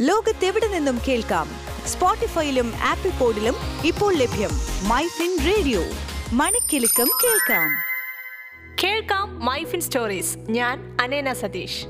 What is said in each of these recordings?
ലോകത്തെവിടെ നിന്നും കേൾക്കാം. സ്പോട്ടിഫൈയിലും ആപ്പിൾ പോഡിലും ഇപ്പോൾ ലഭ്യം മൈ ഫിൻ റേഡിയോ. മണിക്കെലക്കം കേൾക്കാം. കേൾക്കാം മൈഫിൻ സ്റ്റോറീസ്. ഞാൻ Anena Satheesh.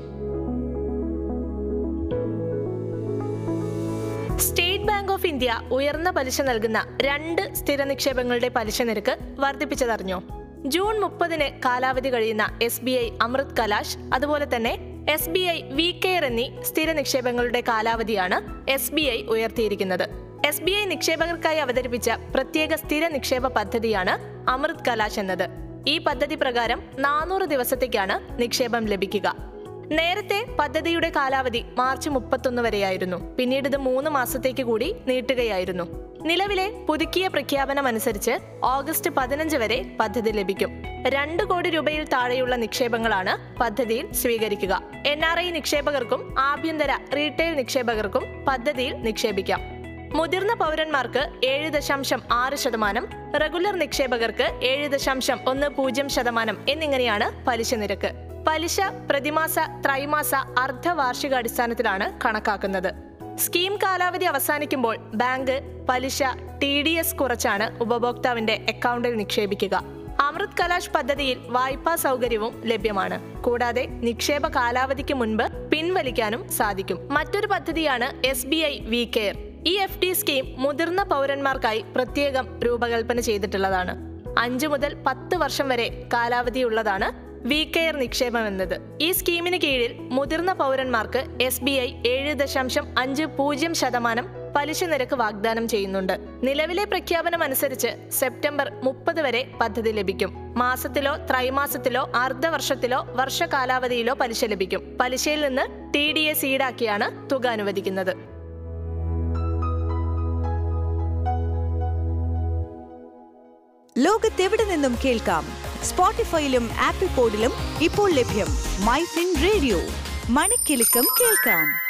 State Bank of India ഉയർന്ന പലിശ നൽകുന്ന രണ്ട് സ്ഥിര നിക്ഷേപങ്ങളുടെ പലിശ നിരക്ക് വർദ്ധിപ്പിച്ചതറിഞ്ഞോ. ജൂൺ മുപ്പതിന് കാലാവധി കഴിയുന്ന S B I Amrit Kalash അതുപോലെ തന്നെ S B I we care എന്നീ സ്ഥിര നിക്ഷേപങ്ങളുടെ കാലാവധിയാണ് എസ് ബി ഐ ഉയർത്തിയിരിക്കുന്നത്. എസ് ബി ഐ നിക്ഷേപകർക്കായി അവതരിപ്പിച്ച പ്രത്യേക സ്ഥിര നിക്ഷേപ പദ്ധതിയാണ് അമൃത് കലാശ് എന്നത്. ഈ പദ്ധതി പ്രകാരം നാനൂറ് ദിവസത്തേക്കാണ് നിക്ഷേപം ലഭിക്കുക. നേരത്തെ പദ്ധതിയുടെ കാലാവധി മാർച്ച് മുപ്പത്തൊന്ന് വരെയായിരുന്നു. പിന്നീട് ഇത് മൂന്ന് മാസത്തേക്ക് കൂടി നീട്ടുകയായിരുന്നു. നിലവിലെ പുതുക്കിയ പ്രഖ്യാപനം അനുസരിച്ച് ഓഗസ്റ്റ് പതിനഞ്ച് വരെ പദ്ധതി ലഭിക്കും. രണ്ട് കോടി രൂപയിൽ താഴെയുള്ള നിക്ഷേപങ്ങളാണ് പദ്ധതിയിൽ സ്വീകരിക്കുക. എൻ ആർ ഐ നിക്ഷേപകർക്കും ആഭ്യന്തര റീറ്റെയിൽ നിക്ഷേപകർക്കും പദ്ധതിയിൽ നിക്ഷേപിക്കാം. മുതിർന്ന പൗരന്മാർക്ക് ഏഴ് ദശാംശം ആറ് ശതമാനം റെഗുലർ നിക്ഷേപകർക്ക് ഏഴ് ദശാംശം ഒന്ന് പൂജ്യം ശതമാനം എന്നിങ്ങനെയാണ് പലിശ നിരക്ക്. പലിശ പ്രതിമാസ ത്രൈമാസ അർദ്ധവാർഷിക അടിസ്ഥാനത്തിലാണ് കണക്കാക്കുന്നത്. സ്കീം കാലാവധി അവസാനിക്കുമ്പോൾ ബാങ്ക് പലിശ ടി ഡി എസ് കുറച്ചാണ് ഉപഭോക്താവിന്റെ അക്കൗണ്ടിൽ നിക്ഷേപിക്കുക. അമൃത് കലാഷ് പദ്ധതിയിൽ വായ്പാ സൗകര്യവും ലഭ്യമാണ്. കൂടാതെ നിക്ഷേപ കാലാവധിക്ക് മുൻപ് പിൻവലിക്കാനും സാധിക്കും. മറ്റൊരു പദ്ധതിയാണ് S B I we care. ഈ എഫ് ഡി സ്കീം മുതിർന്ന പൗരന്മാർക്കായി പ്രത്യേകം രൂപകൽപ്പന ചെയ്തിട്ടുള്ളതാണ്. അഞ്ചു മുതൽ പത്ത് വർഷം വരെ കാലാവധിയുള്ളതാണ് വി കെയർ നിക്ഷേപം എന്നത് ഈ സ്കീമിന് കീഴിൽ മുതിർന്ന പൗരന്മാർക്ക് എസ് ബി ഐ ഏഴ് ദശാംശം അഞ്ച് പൂജ്യം ശതമാനം പലിശ നിരക്ക് വാഗ്ദാനം ചെയ്യുന്നുണ്ട്. നിലവിലെ പ്രഖ്യാപനം അനുസരിച്ച് സെപ്റ്റംബർ മുപ്പത് വരെ പദ്ധതി ലഭിക്കും. മാസത്തിലോ ത്രൈമാസത്തിലോ അർദ്ധവർഷത്തിലോ വർഷ കാലാവധിയിലോ പലിശ ലഭിക്കും. പലിശയിൽ നിന്ന് ടി ഡി എസ് ഈടാക്കിയാണ് തുക അനുവദിക്കുന്നത്. ലോകത്തെവിടെ നിന്നും കേൾക്കാം? സ്പോട്ടിഫൈയിലും ആപ്പിൾ പോഡിലും ഇപ്പോൾ ലഭ്യം മൈ ഫിൻ റേഡിയോ. മണിക്കെലക്കം കേൾക്കാം.